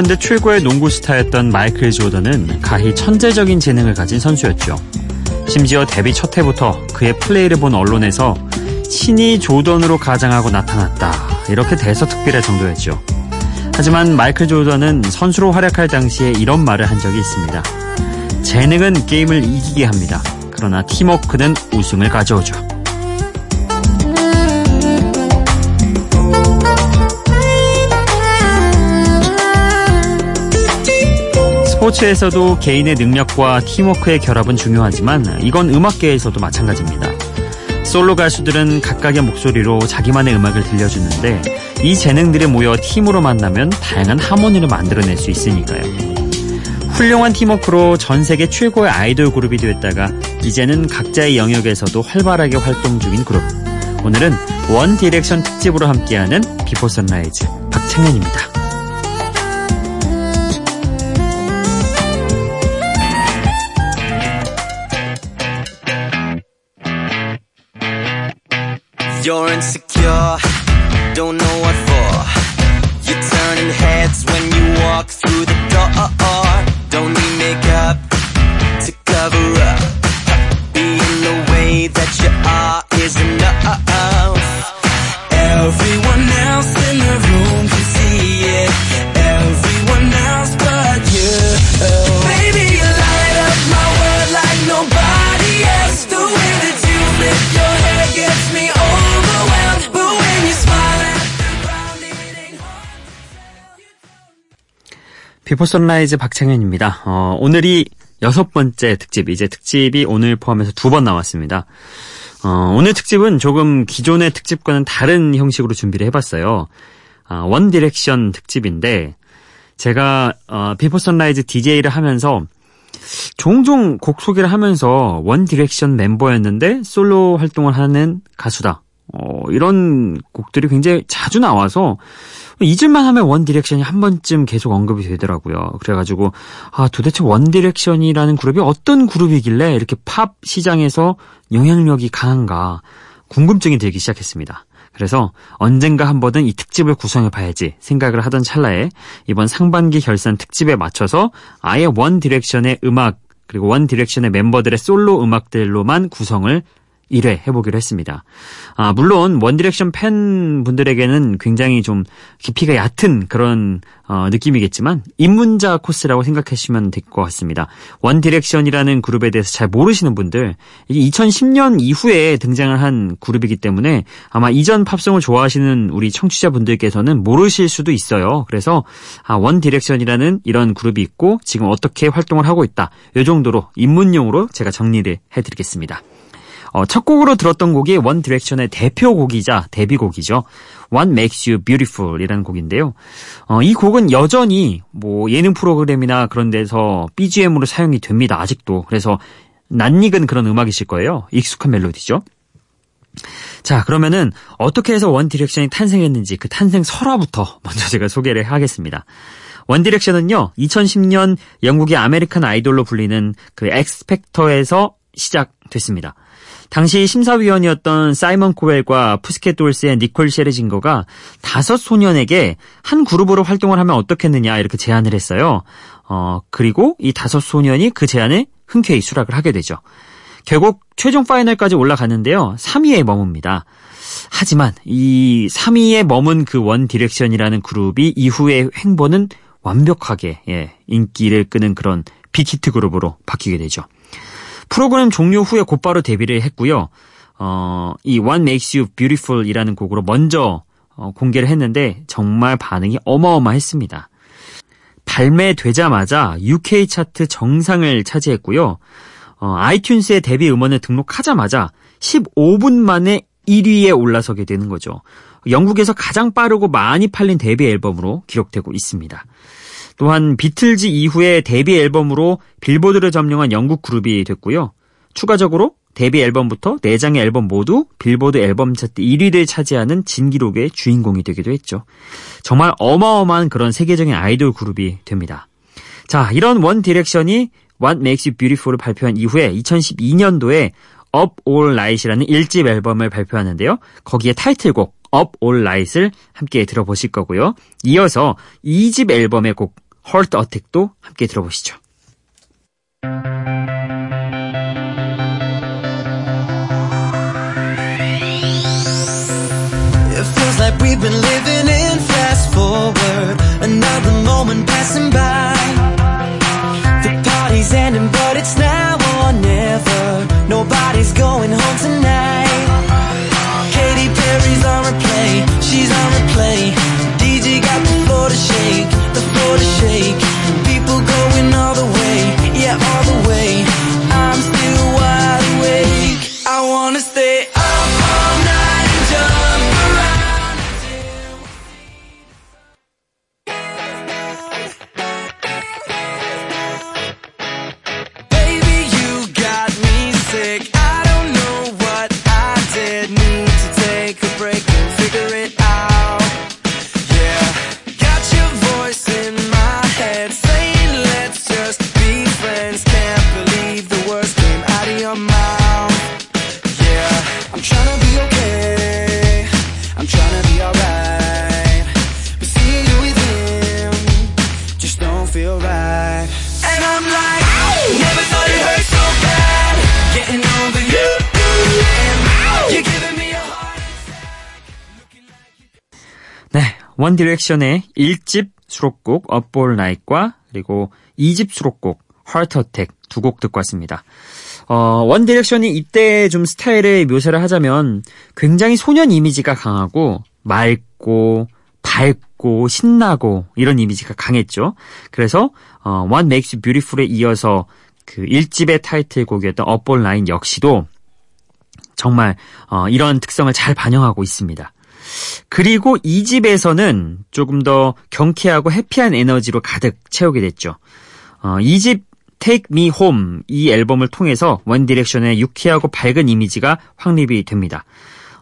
90년대 최고의 농구 스타였던 마이클 조던은 가히 천재적인 재능을 가진 선수였죠. 심지어 데뷔 첫 해부터 그의 플레이를 본 언론에서 신이 조던으로 가장하고 나타났다. 이렇게 대서특필할 정도였죠. 하지만 마이클 조던은 선수로 활약할 당시에 이런 말을 한 적이 있습니다. 재능은 게임을 이기게 합니다. 그러나 팀워크는 우승을 가져오죠. 스포츠에서도 개인의 능력과 팀워크의 결합은 중요하지만 이건 음악계에서도 마찬가지입니다. 솔로 가수들은 각각의 목소리로 자기만의 음악을 들려주는데 이 재능들이 모여 팀으로 만나면 다양한 하모니를 만들어낼 수 있으니까요. 훌륭한 팀워크로 전 세계 최고의 아이돌 그룹이 되었다가 이제는 각자의 영역에서도 활발하게 활동 중인 그룹. 오늘은 원 디렉션 특집으로 함께하는 비포 선라이즈 박창현입니다. You're insecure, don't know what for. You're turning heads when you walk through the door. 비포 선라이즈 박창현입니다. 어, 오늘이 여섯 번째 특집, 이제 특집이 오늘 포함해서 두 번 나왔습니다. 어, 오늘 특집은 조금 기존의 특집과는 다른 형식으로 준비를 해봤어요. 아, 원 디렉션 특집인데, 제가, 어, 비포 선라이즈 DJ를 하면서, 종종 곡 소개를 하면서 원 디렉션 멤버였는데 솔로 활동을 하는 가수다. 어, 이런 곡들이 굉장히 자주 나와서 잊을만 하면 원 디렉션이 한 번쯤 계속 언급이 되더라고요. 그래가지고 아 도대체 원 디렉션이라는 그룹이 어떤 그룹이길래 이렇게 팝 시장에서 영향력이 강한가 궁금증이 들기 시작했습니다. 그래서 언젠가 한 번은 이 특집을 구성해 봐야지 생각을 하던 찰나에 이번 상반기 결산 특집에 맞춰서 아예 원 디렉션의 음악 그리고 원 디렉션의 멤버들의 솔로 음악들로만 구성을 1회 해보기로 했습니다. 아, 물론 원디렉션 팬분들에게는 굉장히 좀 깊이가 얕은 그런 어, 느낌이겠지만 입문자 코스라고 생각하시면 될 것 같습니다. 원디렉션이라는 그룹에 대해서 잘 모르시는 분들 이게 2010년 이후에 등장을 한 그룹이기 때문에 아마 이전 팝송을 좋아하시는 우리 청취자분들께서는 모르실 수도 있어요. 그래서 아, 원디렉션이라는 이런 그룹이 있고 지금 어떻게 활동을 하고 있다. 이 정도로 입문용으로 제가 정리를 해드리겠습니다. 어, 첫 곡으로 들었던 곡이 원 디렉션의 대표곡이자 데뷔곡이죠. What Makes You Beautiful 이라는 곡인데요. 어, 이 곡은 여전히 뭐 예능 프로그램이나 그런 데서 BGM으로 사용이 됩니다. 아직도. 그래서 낯익은 그런 음악이실 거예요. 익숙한 멜로디죠. 자, 그러면은 어떻게 해서 원 디렉션이 탄생했는지 그 탄생 설화부터 먼저 제가 소개를 하겠습니다. 원 디렉션은요, 2010년 영국의 아메리칸 아이돌로 불리는 그 엑스팩터에서 시작됐습니다. 당시 심사위원이었던 사이먼 코웰과 푸시캣 돌스의 니콜 셰르징거가 다섯 소년에게 한 그룹으로 활동을 하면 어떻겠느냐 이렇게 제안을 했어요. 어, 그리고 이 다섯 소년이 그 제안에 흔쾌히 수락을 하게 되죠. 결국 최종 파이널까지 올라갔는데요. 3위에 머뭅니다. 하지만 이 3위에 머문 그 원 디렉션이라는 그룹이 이후의 행보는 완벽하게 예, 인기를 끄는 그런 빅히트 그룹으로 바뀌게 되죠. 프로그램 종료 후에 곧바로 데뷔를 했고요. 어, 이 What Makes You Beautiful 이라는 곡으로 먼저 어, 공개를 했는데 정말 반응이 어마어마했습니다. 발매되자마자 UK 차트 정상을 차지했고요. 어, 아이튠스의 데뷔 음원을 등록하자마자 15분 만에 1위에 올라서게 되는 거죠. 영국에서 가장 빠르고 많이 팔린 데뷔 앨범으로 기록되고 있습니다. 또한 비틀즈 이후에 데뷔 앨범으로 빌보드를 점령한 영국 그룹이 됐고요. 추가적으로 데뷔 앨범부터 4장의 앨범 모두 빌보드 앨범 차트 1위를 차지하는 진기록의 주인공이 되기도 했죠. 정말 어마어마한 그런 세계적인 아이돌 그룹이 됩니다. 자, 이런 원 디렉션이 What Makes You Beautiful을 발표한 이후에 2012년도에 Up All Night이라는 1집 앨범을 발표하는데요. 거기에 타이틀곡 Up All Night을 함께 들어보실 거고요. 이어서 2집 앨범의 곡 Heart Attack도 함께 들어보시죠. 원 디렉션의 1집 수록곡 All Night과 그리고 2집 수록곡 Heart Attack 두곡 듣고 왔습니다. 어, 원 디렉션이 이때 좀 스타일의 묘사를 하자면 굉장히 소년 이미지가 강하고 맑고 밝고 신나고 이런 이미지가 강했죠. 그래서 어, What Makes Beautiful에 이어서 그 1집의 타이틀곡이었던 All Night 역시도 정말 어, 이런 특성을 잘 반영하고 있습니다. 그리고 2집에서는 조금 더 경쾌하고 happy한 에너지로 가득 채우게 됐죠. 어, 2집 Take Me Home 이 앨범을 통해서 원 디렉션의 유쾌하고 밝은 이미지가 확립이 됩니다.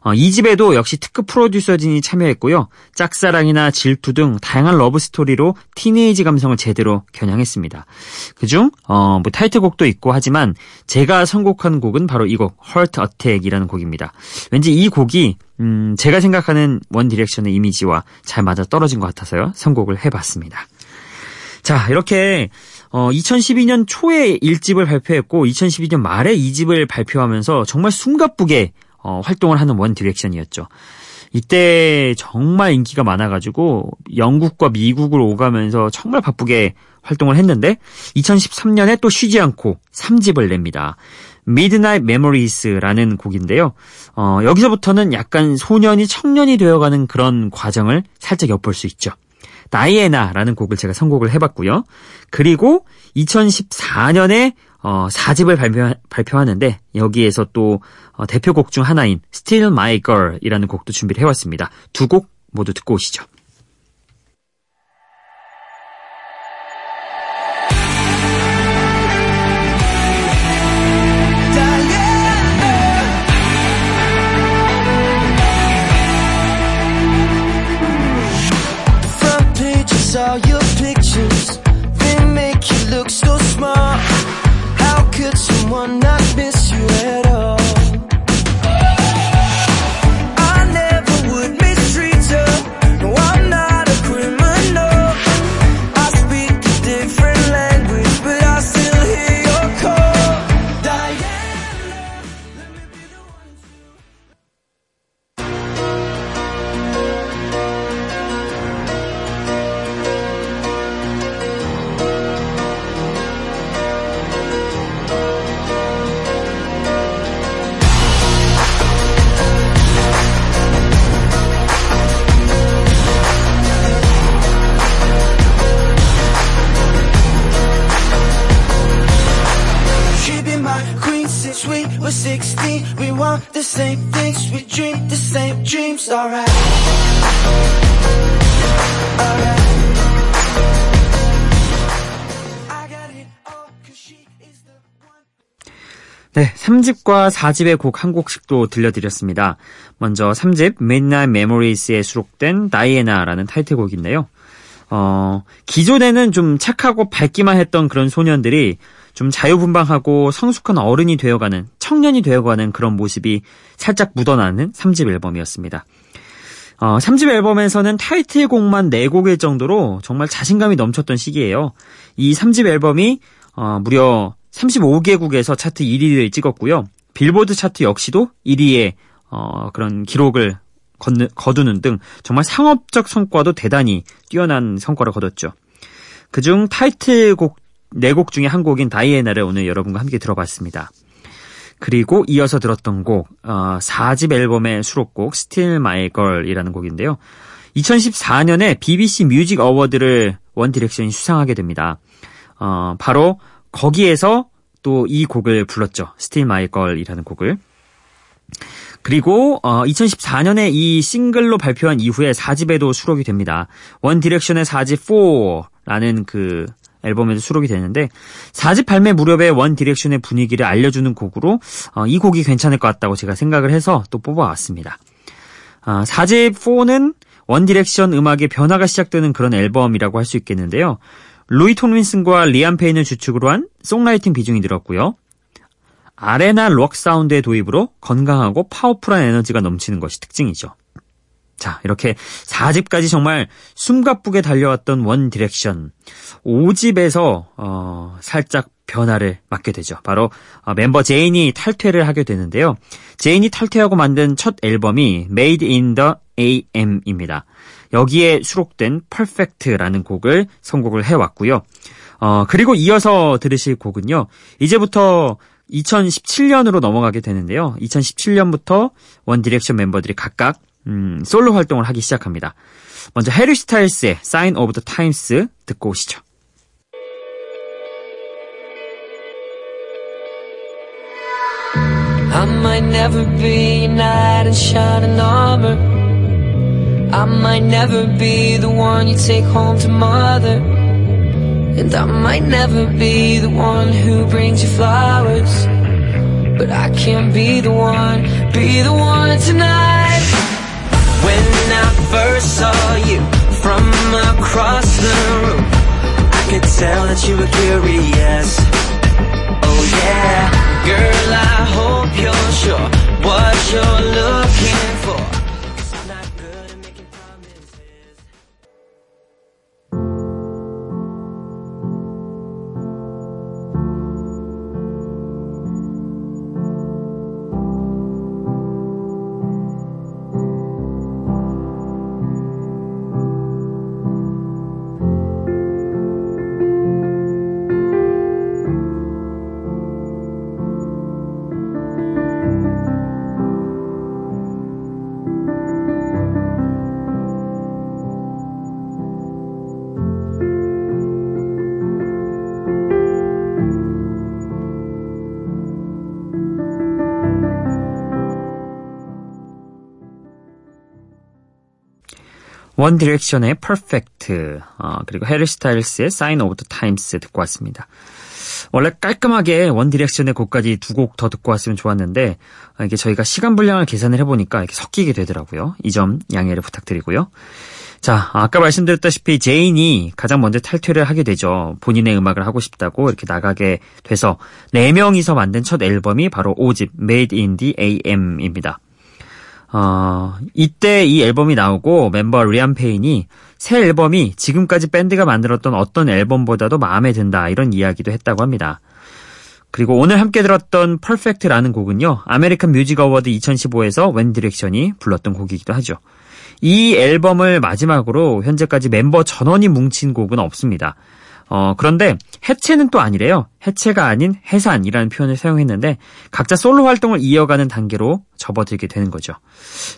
어, 2집에도 역시 특급 프로듀서진이 참여했고요. 짝사랑이나 질투 등 다양한 러브 스토리로 teenage 감성을 제대로 겨냥했습니다. 그중 어, 뭐 타이틀곡도 있고 하지만 제가 선곡한 곡은 바로 이곡 Heart Attack이라는 곡입니다. 왠지 이 곡이 음, 제가 생각하는 원 디렉션의 이미지와 잘 맞아 떨어진 것 같아서요. 선곡을 해봤습니다. 자, 이렇게 어, 2012년 초에 1집을 발표했고 2012년 말에 2집을 발표하면서 정말 숨가쁘게 어, 활동을 하는 원 디렉션이었죠. 이때 정말 인기가 많아가지고 영국과 미국을 오가면서 정말 바쁘게 활동을 했는데 2013년에 또 쉬지 않고 3집을 냅니다. Midnight Memories라는 곡인데요. 어, 여기서부터는 약간 소년이 청년이 되어가는 그런 과정을 살짝 엿볼 수 있죠. 다이애나라는 곡을 제가 선곡을 해봤고요. 그리고 2014년에 어, 4집을 발표, 발표하는데 여기에서 또 어, 대표곡 중 하나인 Still My Girl이라는 곡도 준비를 해왔습니다. 두 곡 모두 듣고 오시죠. 3집과 4집의 곡 한 곡씩 또 들려드렸습니다. 먼저 3집 Midnight Memories에 수록된 다이애나라는 타이틀곡인데요. 어, 기존에는 좀 착하고 밝기만 했던 그런 소년들이 좀 자유분방하고 성숙한 어른이 되어가는, 청년이 되어가는 그런 모습이 살짝 묻어나는 3집 앨범이었습니다. 어, 3집 앨범에서는 타이틀곡만 4곡일 정도로 정말 자신감이 넘쳤던 시기예요. 이 3집 앨범이 어, 무려 35개국에서 차트 1위를 찍었고요. 빌보드 차트 역시도 1위의 어, 그런 기록을 거두는 등 정말 상업적 성과도 대단히 뛰어난 성과를 거뒀죠. 그중 타이틀곡 4곡 중에 한 곡인 다이애나를 오늘 여러분과 함께 들어봤습니다. 그리고 이어서 들었던 곡, 어, 4집 앨범의 수록곡 Still My Girl이라는 곡인데요. 2014년에 BBC 뮤직 어워드를 원 디렉션이 수상하게 됩니다. 어, 바로 거기에서 또 이 곡을 불렀죠. Steal My Girl이라는 곡을. 그리고 어, 2014년에 이 싱글로 발표한 이후에 4집에도 수록이 됩니다. 원 디렉션의 4집 4라는 그 앨범에도 수록이 되는데 4집 발매 무렵에 원 디렉션의 분위기를 알려주는 곡으로 어, 이 곡이 괜찮을 것 같다고 제가 생각을 해서 또 뽑아왔습니다. 어, 4집 4는 원 디렉션 음악의 변화가 시작되는 그런 앨범이라고 할 수 있겠는데요. 루이 톰린슨과 리암 페인을 주축으로 한 songwriting 비중이 늘었고요. arena rock 사운드의 도입으로 건강하고 powerful한 에너지가 넘치는 것이 특징이죠. 자, 이렇게 4집까지 정말 숨가쁘게 달려왔던 원 디렉션. 5집에서, 어, 살짝 변화를 맞게 되죠. 바로 어, 멤버 제인이 탈퇴를 하게 되는데요. 제인이 탈퇴하고 만든 첫 앨범이 Made in the AM입니다. 여기에 수록된 Perfect라는 곡을 선곡을 해왔고요. 어, 그리고 이어서 들으실 곡은요. 이제부터 2017년으로 넘어가게 되는데요. 2017년부터 원 디렉션 멤버들이 각각 음, 솔로 활동을 하기 시작합니다. 먼저 해리 스타일스의 Sign of the Times 듣고 오시죠. I might never be the one you take home to mother. And I might never be the one who brings you flowers. But I can't be the one, be the one tonight. When I first saw you from across the room, I could tell that you were curious. Oh yeah, girl, I hope you're sure what you're looking 원 디렉션의 Perfect, 어, 그리고 해리 스타일스의 Sign of the Times 듣고 왔습니다. 원래 깔끔하게 원 디렉션의 곡까지 두 곡 더 듣고 왔으면 좋았는데 어, 이게 저희가 시간 분량을 계산을 해보니까 이렇게 섞이게 되더라고요. 이 점 양해를 부탁드리고요. 자, 아까 말씀드렸다시피 제인이 가장 먼저 탈퇴를 하게 되죠. 본인의 음악을 하고 싶다고 이렇게 나가게 돼서 4명이서 만든 첫 앨범이 바로 5집 Made in the AM입니다. 어, 이때 이 앨범이 나오고 멤버 리암 페인이 새 앨범이 지금까지 밴드가 만들었던 어떤 앨범보다도 마음에 든다 이런 이야기도 했다고 합니다. 그리고 오늘 함께 들었던 Perfect라는 곡은요. 아메리칸 뮤직 어워드 2015에서 원 디렉션이 불렀던 곡이기도 하죠. 이 앨범을 마지막으로 현재까지 멤버 전원이 뭉친 곡은 없습니다. 어, 그런데 해체는 또 아니래요. 해체가 아닌 해산이라는 표현을 사용했는데 각자 솔로 활동을 이어가는 단계로 접어들게 되는 거죠.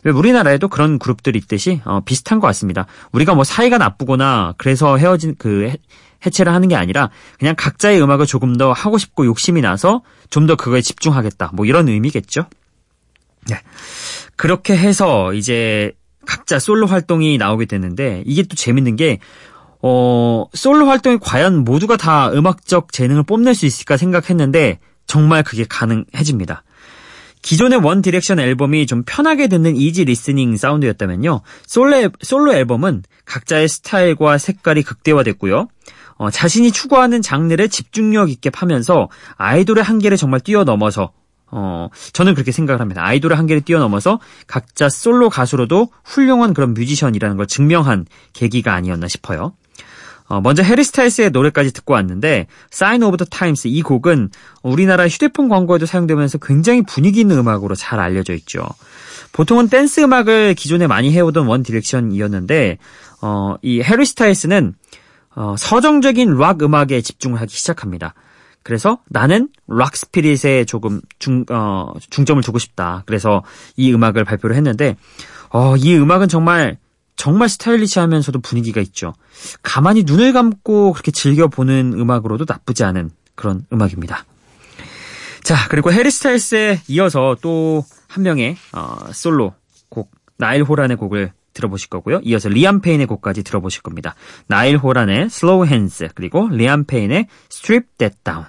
왜 우리나라에도 그런 그룹들이 있듯이 어, 비슷한 것 같습니다. 우리가 뭐 사이가 나쁘거나 그래서 헤어진 그 해, 해체를 하는 게 아니라 그냥 각자의 음악을 조금 더 하고 싶고 욕심이 나서 좀 더 그거에 집중하겠다. 뭐 이런 의미겠죠. 네. 그렇게 해서 이제 각자 솔로 활동이 나오게 되는데 이게 또 재밌는 게 어, 솔로 활동이 과연 모두가 다 음악적 재능을 뽐낼 수 있을까 생각했는데 정말 그게 가능해집니다. 기존의 원 디렉션 앨범이 좀 편하게 듣는 easy listening 사운드였다면요. 솔로, 솔로 앨범은 각자의 스타일과 색깔이 극대화됐고요. 어, 자신이 추구하는 장르를 집중력 있게 파면서 아이돌의 한계를 정말 뛰어넘어서 어, 저는 그렇게 생각을 합니다. 아이돌의 한계를 뛰어넘어서 각자 솔로 가수로도 훌륭한 그런 뮤지션이라는 걸 증명한 계기가 아니었나 싶어요. 어, 먼저 해리 스타일스의 노래까지 듣고 왔는데 Sign of the Times 이 곡은 우리나라 휴대폰 광고에도 사용되면서 굉장히 분위기 있는 음악으로 잘 알려져 있죠. 보통은 댄스 음악을 기존에 많이 해오던 원 디렉션이었는데 어, 이 해리 스타일스는 어, 서정적인 락 음악에 집중을 하기 시작합니다. 그래서 나는 락 spirit에 조금 중, 어, 중점을 두고 싶다. 그래서 이 음악을 발표를 했는데, 어, 이 음악은 정말, 정말 스타일리시하면서도 분위기가 있죠. 가만히 눈을 감고 그렇게 즐겨보는 음악으로도 나쁘지 않은 그런 음악입니다. 자, 그리고 해리 스타일스에 이어서 또 한 명의, 어, 솔로 곡, 나일 호란의 곡을 들어보실 거고요. 이어서 리암 페인의 곡까지 들어보실 겁니다. 나일 호란의 Slow Hands 그리고 리암 페인의 Strip That Down.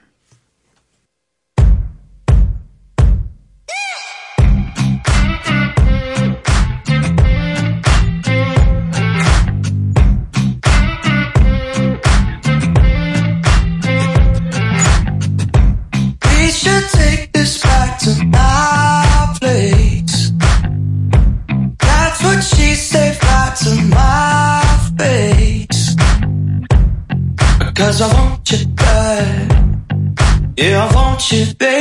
You, baby.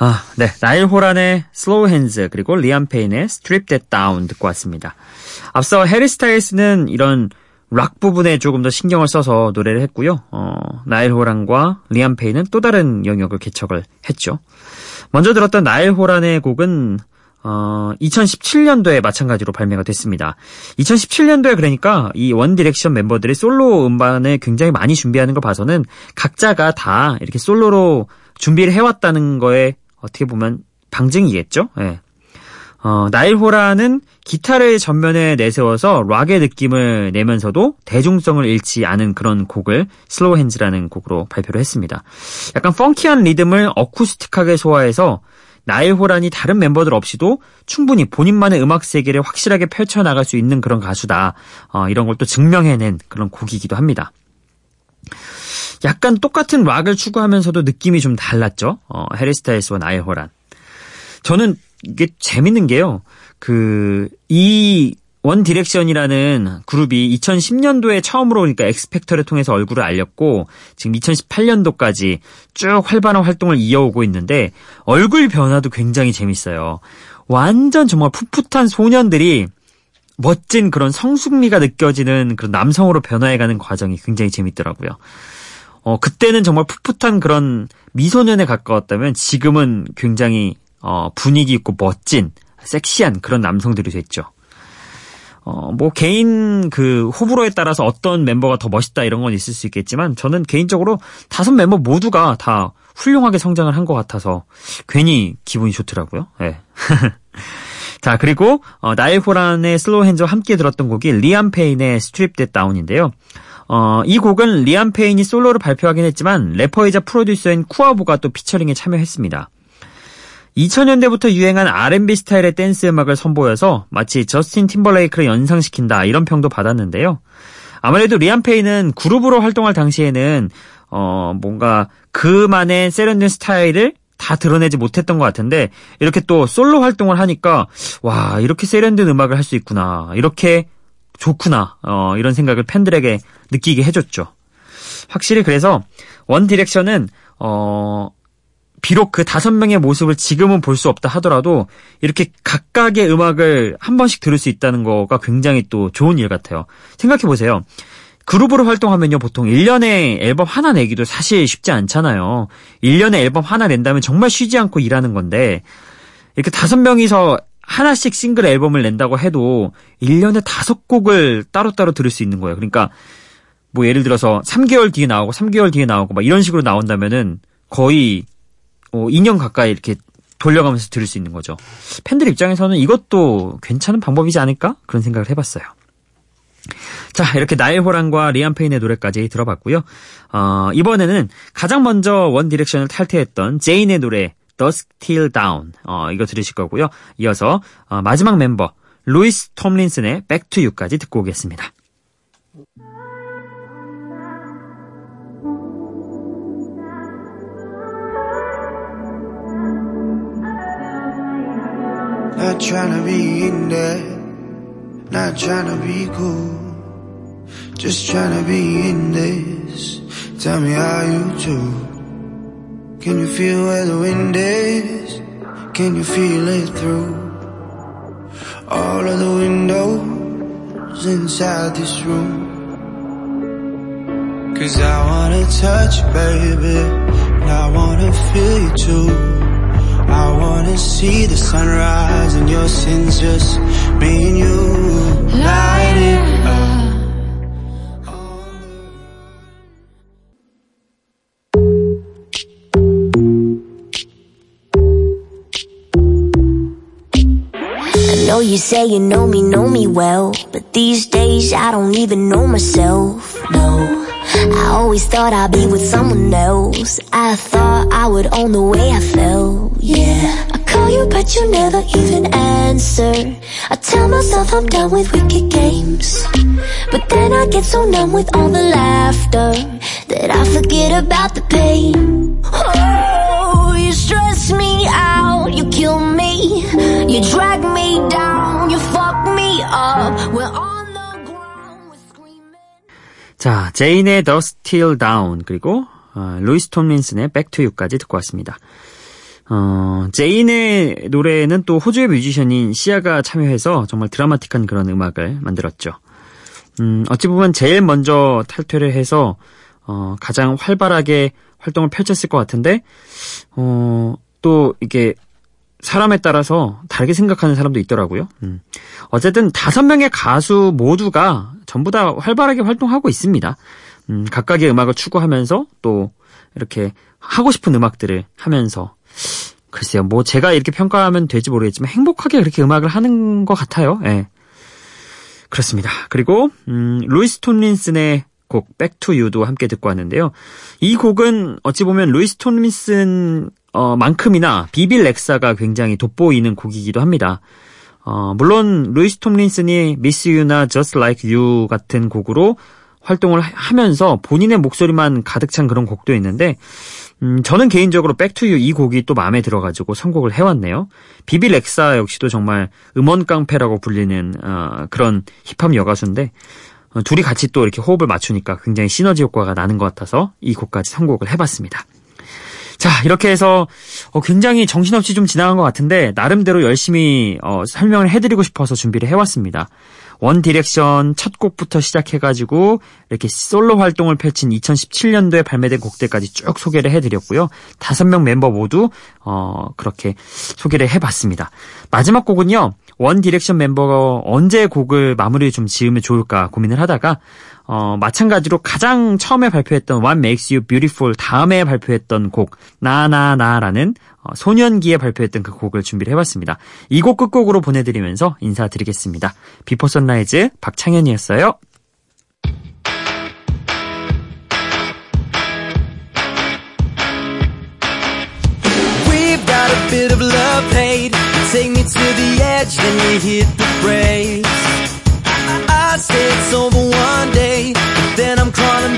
아, 네. 나일 호란의 Slow Hands 그리고 리암 페인의 Strip That Down 듣고 왔습니다. 앞서 해리 스타일스는 이런 락 부분에 조금 더 신경을 써서 노래를 했고요. 어, 나일 호란과 리암 페인은 또 다른 영역을 개척을 했죠. 먼저 들었던 나일 호란의 곡은 어, 2017년도에 마찬가지로 발매가 됐습니다. 2017년도에 그러니까 이 원 디렉션 멤버들이 솔로 음반을 굉장히 많이 준비하는 걸 봐서는 각자가 다 이렇게 솔로로 준비를 해왔다는 거에 어떻게 보면 방증이겠죠. 예. 어, 나일 호란은 기타를 전면에 내세워서 락의 느낌을 내면서도 대중성을 잃지 않은 그런 곡을 Slow Hands라는 곡으로 발표를 했습니다. 약간 펑키한 리듬을 어쿠스틱하게 소화해서 나일 호란이 다른 멤버들 없이도 충분히 본인만의 음악 세계를 확실하게 펼쳐나갈 수 있는 그런 가수다. 어, 이런 걸 또 증명해낸 그런 곡이기도 합니다. 약간 똑같은 락을 추구하면서도 느낌이 좀 달랐죠. 어, 해리 스타일스와 나일 호란. 저는 이게 재밌는 게요. 그, 이 원 디렉션이라는 그룹이 2010년도에 처음으로 그러니까 엑스팩터를 통해서 얼굴을 알렸고 지금 2018년도까지 쭉 활발한 활동을 이어오고 있는데 얼굴 변화도 굉장히 재밌어요. 완전 정말 풋풋한 소년들이 멋진 그런 성숙미가 느껴지는 그런 남성으로 변화해가는 과정이 굉장히 재밌더라고요. 어, 그때는 정말 풋풋한 그런 미소년에 가까웠다면 지금은 굉장히 어, 분위기 있고 멋진 섹시한 그런 남성들이 됐죠. 어, 뭐 개인 그 호불호에 따라서 어떤 멤버가 더 멋있다 이런 건 있을 수 있겠지만 저는 개인적으로 다섯 멤버 모두가 다 훌륭하게 성장을 한 것 같아서 괜히 기분이 좋더라고요. 예. 자, 그리고 어, 나일 호란의 Slow Hands와 함께 들었던 곡이 리암 페인의 Strip That Down인데요. 어, 이 곡은 리암 페인이 솔로를 발표하긴 했지만 래퍼이자 프로듀서인 쿠아보가 또 피처링에 참여했습니다. 2000년대부터 유행한 R&B 스타일의 댄스 음악을 선보여서 마치 저스틴 팀벌레이크를 연상시킨다 이런 평도 받았는데요. 아무래도 리암 페인은 그룹으로 활동할 당시에는 어 뭔가 그만의 세련된 스타일을 다 드러내지 못했던 것 같은데 이렇게 또 솔로 활동을 하니까 와 이렇게 세련된 음악을 할 수 있구나 이렇게 좋구나 어 이런 생각을 팬들에게 느끼게 해줬죠. 확실히 그래서 원 디렉션은 어 비록 그 다섯 명의 모습을 지금은 볼 수 없다 하더라도 이렇게 각각의 음악을 한 번씩 들을 수 있다는 거가 굉장히 또 좋은 일 같아요. 생각해 보세요. 그룹으로 활동하면요, 보통 1년에 앨범 하나 내기도 사실 쉽지 않잖아요. 1년에 앨범 하나 낸다면 정말 쉬지 않고 일하는 건데, 이렇게 다섯 명이서 하나씩 싱글 앨범을 낸다고 해도 1년에 다섯 곡을 따로따로 들을 수 있는 거예요. 그러니까, 뭐 예를 들어서 3개월 뒤에 나오고 3개월 뒤에 나오고 막 이런 식으로 나온다면은 거의 어, 2년 가까이 이렇게 돌려가면서 들을 수 있는 거죠. 팬들 입장에서는 이것도 괜찮은 방법이지 않을까? 그런 생각을 해봤어요. 자, 이렇게 나일 호란과 리암 페인의 노래까지 들어봤고요. 어, 이번에는 가장 먼저 원 디렉션을 탈퇴했던 제인의 노래 Dusk Till Dawn 어, 이거 들으실 거고요. 이어서 어, 마지막 멤버 루이스 톰린슨의 Back to You까지 듣고 오겠습니다. Can you feel where the wind is? Can you feel it through all of the windows inside this room? Cause I wanna touch you, baby. And I wanna feel you too. I wanna see the sunrise and your sins just me and you light it know you say you know me, know me well, but these days I don't even know myself. No, I always thought I'd be with someone else. I thought I would own the way I felt. Yeah, I call you, but you never even answer. I tell myself I'm done with wicked games, but then I get so numb with all the laughter that I forget about the pain. Oh, you stress me out, you kill me, you drag me down, you fuck me up. We're on the ground, we're screaming. 자, 제인의 Dusk Till Dawn 그리고 어, 루이스 톰린슨의 Back to You까지 듣고 왔습니다. 어, 제인의 노래는 또 호주의 뮤지션인 시아가 참여해서 정말 드라마틱한 그런 음악을 만들었죠. 음, 어찌 보면 제일 먼저 탈퇴를 해서 어, 가장 활발하게 활동을 펼쳤을 것 같은데 어, 또 이게 사람에 따라서 다르게 생각하는 사람도 있더라고요. 음. 어쨌든 다섯 명의 가수 모두가 전부 다 활발하게 활동하고 있습니다. 음, 각각의 음악을 추구하면서 또 이렇게 하고 싶은 음악들을 하면서 글쎄요, 뭐 제가 이렇게 평가하면 될지 모르겠지만 행복하게 그렇게 음악을 하는 것 같아요. 예. 그렇습니다. 그리고 음, 루이스 톰린슨의 곡 Back to You도 함께 듣고 왔는데요. 이 곡은 어찌 보면 루이스 톰린슨 어, 만큼이나 비비 렉사가 굉장히 돋보이는 곡이기도 합니다. 어, 물론 루이스 톰린슨이 Miss You나 Just Like You 같은 곡으로 활동을 하- 하면서 본인의 목소리만 가득 찬 그런 곡도 있는데 음, 저는 개인적으로 Back to You 이 곡이 또 마음에 들어가지고 선곡을 해왔네요. 비비 렉사 역시도 정말 음원 깡패라고 불리는 어, 그런 힙합 여가수인데 어, 둘이 같이 또 이렇게 호흡을 맞추니까 굉장히 시너지 효과가 나는 것 같아서 이 곡까지 선곡을 해봤습니다. 자, 이렇게 해서 어, 굉장히 정신없이 좀 지나간 것 같은데 나름대로 열심히 어, 설명을 해드리고 싶어서 준비를 해왔습니다. 원 디렉션 첫 곡부터 시작해가지고 이렇게 솔로 활동을 펼친 2017년도에 발매된 곡들까지 쭉 소개를 해드렸고요. 다섯 명 멤버 모두 어, 그렇게 소개를 해봤습니다. 마지막 곡은요. 원 디렉션 멤버가 언제 곡을 마무리 좀 지으면 좋을까 고민을 하다가 어, 마찬가지로 가장 처음에 발표했던 What Makes You Beautiful 다음에 발표했던 곡 Na Na Na라는 어, 소년기에 발표했던 그 곡을 준비를 해봤습니다. 이 곡 끝곡으로 보내드리면서 인사드리겠습니다. 비포 선라이즈 박창현이었어요. Bit of love hate. Take me to the edge, then you hit the brakes. I, I say it's over one day, then I'm crawling